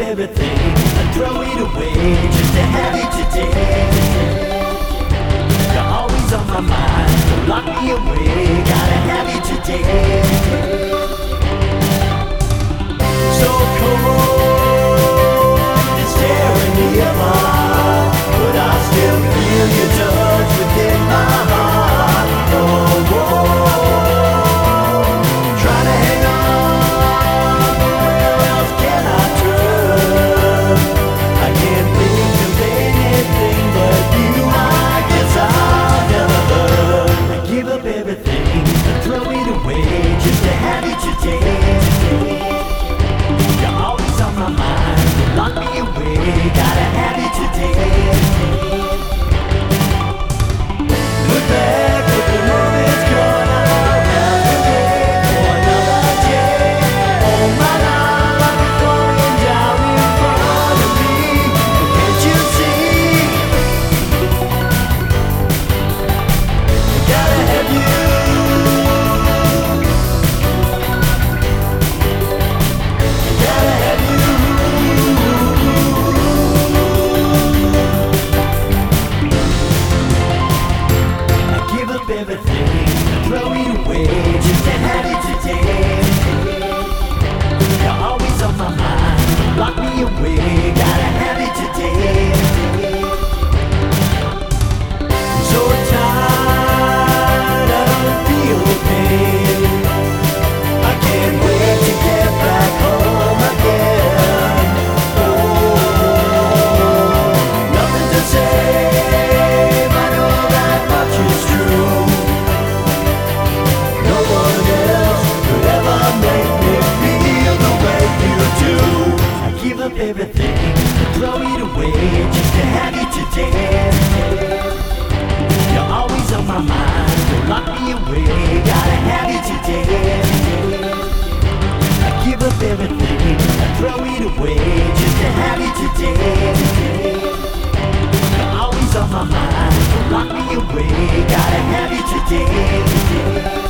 everything. Just to have you today. You're always on my mind, you me. Gotta have you today. fade away just to have you today. You're always on my mind, lock me away, gotta have you today. today.